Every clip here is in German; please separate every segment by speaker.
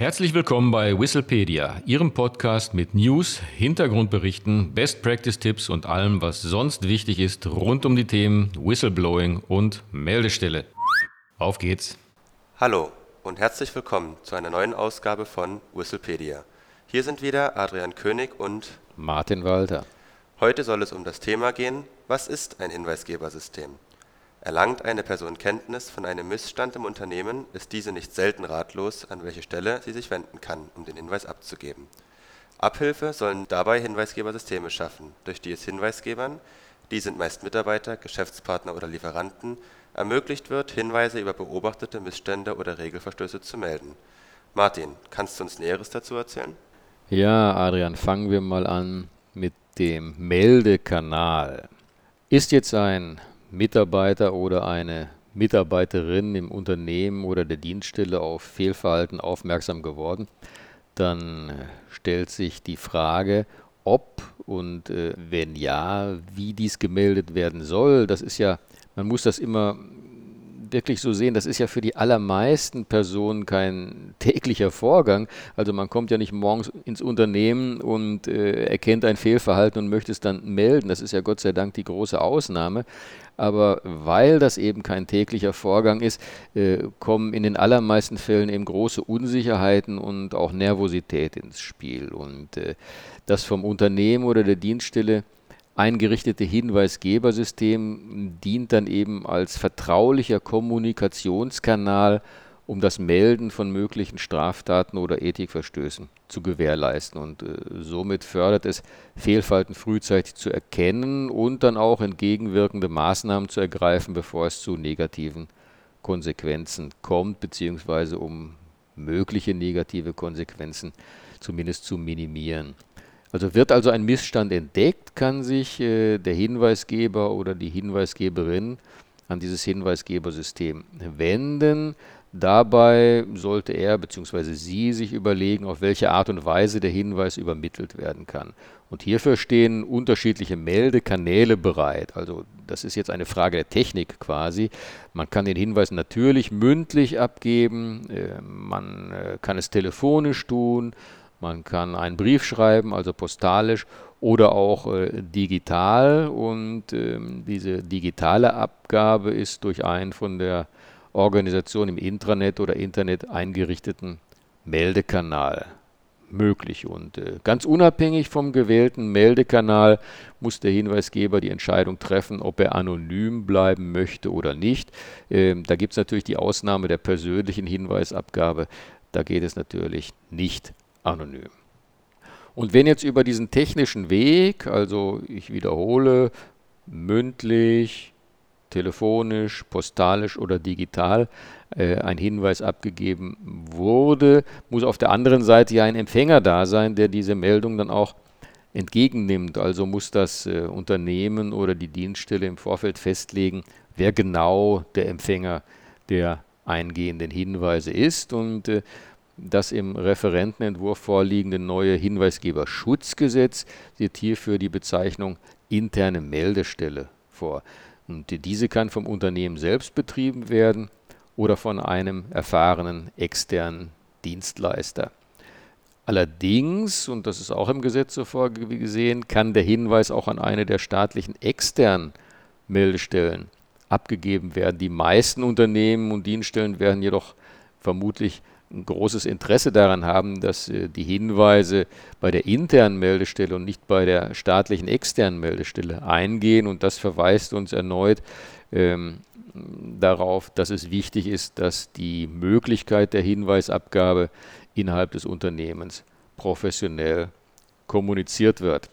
Speaker 1: Herzlich willkommen bei Whistlepedia, Ihrem Podcast mit News, Hintergrundberichten, Best Practice Tipps und allem, was sonst wichtig ist rund um die Themen Whistleblowing und Meldestelle. Auf geht's!
Speaker 2: Hallo und herzlich willkommen zu einer neuen Ausgabe von Whistlepedia. Hier sind wieder Adrian König und
Speaker 3: Martin Walter.
Speaker 2: Heute soll es um das Thema gehen, was ist ein Hinweisgebersystem? Erlangt eine Person Kenntnis von einem Missstand im Unternehmen, ist diese nicht selten ratlos, an welche Stelle sie sich wenden kann, um den Hinweis abzugeben. Abhilfe sollen dabei Hinweisgebersysteme schaffen, durch die es Hinweisgebern (die sind meist Mitarbeiter, Geschäftspartner oder Lieferanten) ermöglicht wird, Hinweise über beobachtete Missstände oder Regelverstöße zu melden. Martin, kannst du uns Näheres dazu erzählen?
Speaker 3: Ja, Adrian, fangen wir mal an mit dem Meldekanal. Ist jetzt ein Mitarbeiter oder eine Mitarbeiterin im Unternehmen oder der Dienststelle auf Fehlverhalten aufmerksam geworden, dann äh, stellt sich die Frage, ob und äh, wenn ja, wie dies gemeldet werden soll. Das ist ja, man muss das immer wirklich so sehen, das ist ja für die allermeisten Personen kein täglicher Vorgang. Also man kommt ja nicht morgens ins Unternehmen und äh, erkennt ein Fehlverhalten und möchte es dann melden. Das ist ja Gott sei Dank die große Ausnahme. Aber weil das eben kein täglicher Vorgang ist, äh, kommen in den allermeisten Fällen eben große Unsicherheiten und auch Nervosität ins Spiel. Und äh, das vom Unternehmen oder der Dienststelle eingerichtete Hinweisgebersystem dient dann eben als vertraulicher Kommunikationskanal, um das Melden von möglichen Straftaten oder Ethikverstößen zu gewährleisten. Und äh, somit fördert es, Fehlverhalten frühzeitig zu erkennen und dann auch entgegenwirkende Maßnahmen zu ergreifen, bevor es zu negativen Konsequenzen kommt, beziehungsweise um mögliche negative Konsequenzen zumindest zu minimieren. Also wird also ein Missstand entdeckt, kann sich äh, der Hinweisgeber oder die Hinweisgeberin an dieses Hinweisgebersystem wenden. Dabei sollte er bzw. sie sich überlegen, auf welche Art und Weise der Hinweis übermittelt werden kann. Und hierfür stehen unterschiedliche Meldekanäle bereit. Also das ist jetzt eine Frage der Technik quasi. Man kann den Hinweis natürlich mündlich abgeben, äh, man äh, kann es telefonisch tun, man kann einen Brief schreiben, also postalisch oder auch äh, digital. Und ähm, diese digitale Abgabe ist durch einen von der Organisation im Intranet oder Internet eingerichteten Meldekanal möglich. Und äh, ganz unabhängig vom gewählten Meldekanal muss der Hinweisgeber die Entscheidung treffen, ob er anonym bleiben möchte oder nicht. Ähm, da gibt es natürlich die Ausnahme der persönlichen Hinweisabgabe. Da geht es natürlich nicht anonym. Und wenn jetzt über diesen technischen Weg, also ich wiederhole, mündlich, telefonisch, postalisch oder digital äh, ein Hinweis abgegeben wurde, muss auf der anderen Seite ja ein Empfänger da sein, der diese Meldung dann auch entgegennimmt. Also muss das äh, Unternehmen oder die Dienststelle im Vorfeld festlegen, wer genau der Empfänger der eingehenden Hinweise ist. Und äh, das im Referentenentwurf vorliegende neue Hinweisgeberschutzgesetz sieht hierfür die Bezeichnung interne Meldestelle vor. Und diese kann vom Unternehmen selbst betrieben werden oder von einem erfahrenen externen Dienstleister. Allerdings, und das ist auch im Gesetz so vorgesehen, kann der Hinweis auch an eine der staatlichen externen Meldestellen abgegeben werden. Die meisten Unternehmen und Dienststellen werden jedoch vermutlich ein großes Interesse daran haben, dass äh, die Hinweise bei der internen Meldestelle und nicht bei der staatlichen externen Meldestelle eingehen. Und das verweist uns erneut ähm, darauf, dass es wichtig ist, dass die Möglichkeit der Hinweisabgabe innerhalb des Unternehmens professionell kommuniziert wird.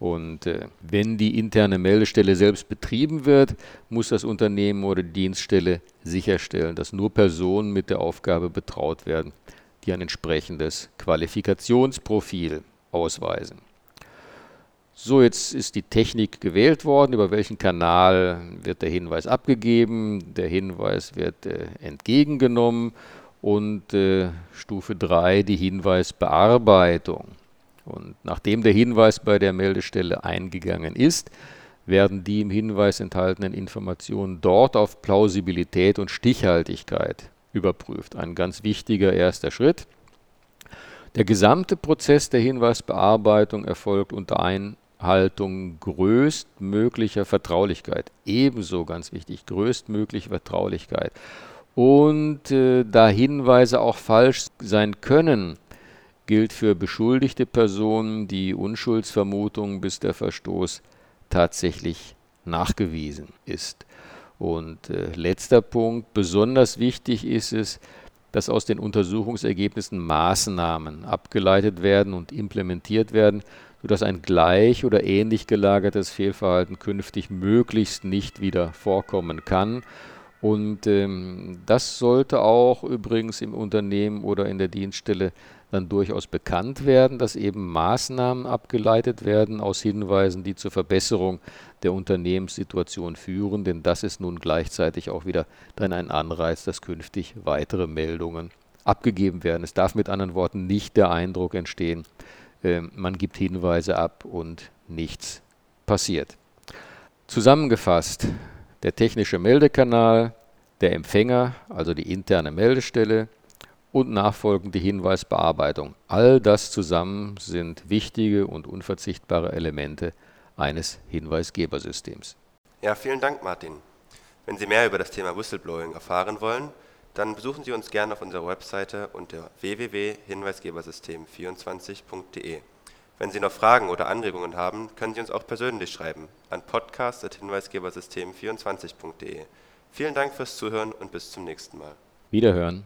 Speaker 3: Und äh, wenn die interne Meldestelle selbst betrieben wird, muss das Unternehmen oder die Dienststelle sicherstellen, dass nur Personen mit der Aufgabe betraut werden, die ein entsprechendes Qualifikationsprofil ausweisen. So, jetzt ist die Technik gewählt worden, über welchen Kanal wird der Hinweis abgegeben, der Hinweis wird äh, entgegengenommen und äh, Stufe 3 die Hinweisbearbeitung. Und nachdem der Hinweis bei der Meldestelle eingegangen ist, werden die im Hinweis enthaltenen Informationen dort auf Plausibilität und Stichhaltigkeit überprüft. Ein ganz wichtiger erster Schritt. Der gesamte Prozess der Hinweisbearbeitung erfolgt unter Einhaltung größtmöglicher Vertraulichkeit. Ebenso ganz wichtig, größtmögliche Vertraulichkeit. Und äh, da Hinweise auch falsch sein können, gilt für beschuldigte Personen die Unschuldsvermutung, bis der Verstoß tatsächlich nachgewiesen ist. Und äh, letzter Punkt, besonders wichtig ist es, dass aus den Untersuchungsergebnissen Maßnahmen abgeleitet werden und implementiert werden, sodass ein gleich oder ähnlich gelagertes Fehlverhalten künftig möglichst nicht wieder vorkommen kann. Und ähm, das sollte auch übrigens im Unternehmen oder in der Dienststelle dann durchaus bekannt werden, dass eben Maßnahmen abgeleitet werden aus Hinweisen, die zur Verbesserung der Unternehmenssituation führen, denn das ist nun gleichzeitig auch wieder dann ein Anreiz, dass künftig weitere Meldungen abgegeben werden. Es darf mit anderen Worten nicht der Eindruck entstehen, äh, man gibt Hinweise ab und nichts passiert. Zusammengefasst, der technische Meldekanal, der Empfänger, also die interne Meldestelle, und nachfolgende Hinweisbearbeitung. All das zusammen sind wichtige und unverzichtbare Elemente eines Hinweisgebersystems.
Speaker 2: Ja, vielen Dank, Martin. Wenn Sie mehr über das Thema Whistleblowing erfahren wollen, dann besuchen Sie uns gerne auf unserer Webseite unter www.hinweisgebersystem24.de. Wenn Sie noch Fragen oder Anregungen haben, können Sie uns auch persönlich schreiben an podcast.hinweisgebersystem24.de. Vielen Dank fürs Zuhören und bis zum nächsten Mal.
Speaker 3: Wiederhören.